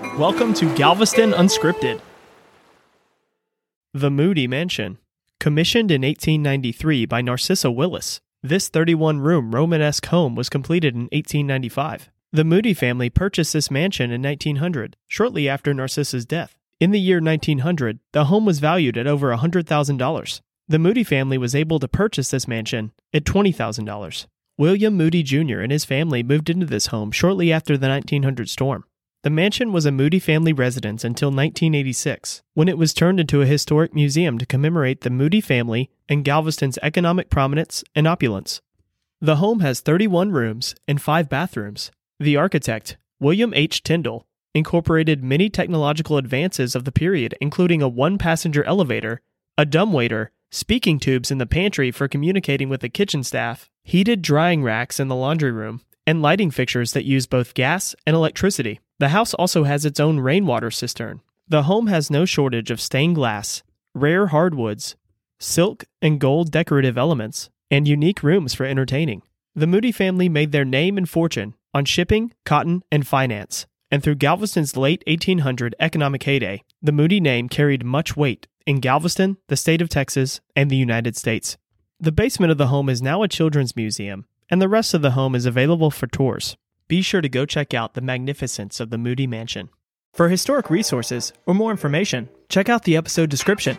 Welcome to Galveston Unscripted. The Moody Mansion. Commissioned in 1893 by Narcissa Willis, this 31 room Romanesque home was completed in 1895. The Moody family purchased this mansion in 1900, shortly after Narcissa's death. In the year 1900, the home was valued at over $100,000. The Moody family was able to purchase this mansion at $20,000. William Moody Jr. and his family moved into this home shortly after the 1900 storm. The mansion was a Moody family residence until 1986, when it was turned into a historic museum to commemorate the Moody family and Galveston's economic prominence and opulence. The home has 31 rooms and 5 bathrooms. The architect, William H. Tyndall, incorporated many technological advances of the period, including a one passenger elevator, a dumbwaiter, speaking tubes in the pantry for communicating with the kitchen staff, heated drying racks in the laundry room, and lighting fixtures that use both gas and electricity. The house also has its own rainwater cistern. The home has no shortage of stained glass, rare hardwoods, silk and gold decorative elements, and unique rooms for entertaining. The Moody family made their name and fortune on shipping, cotton, and finance. And through Galveston's late 1800 economic heyday, the Moody name carried much weight in Galveston, the state of Texas, and the United States. The basement of the home is now a children's museum, and the rest of the home is available for tours. Be sure to go check out the magnificence of the Moody Mansion. For historic resources or more information, check out the episode description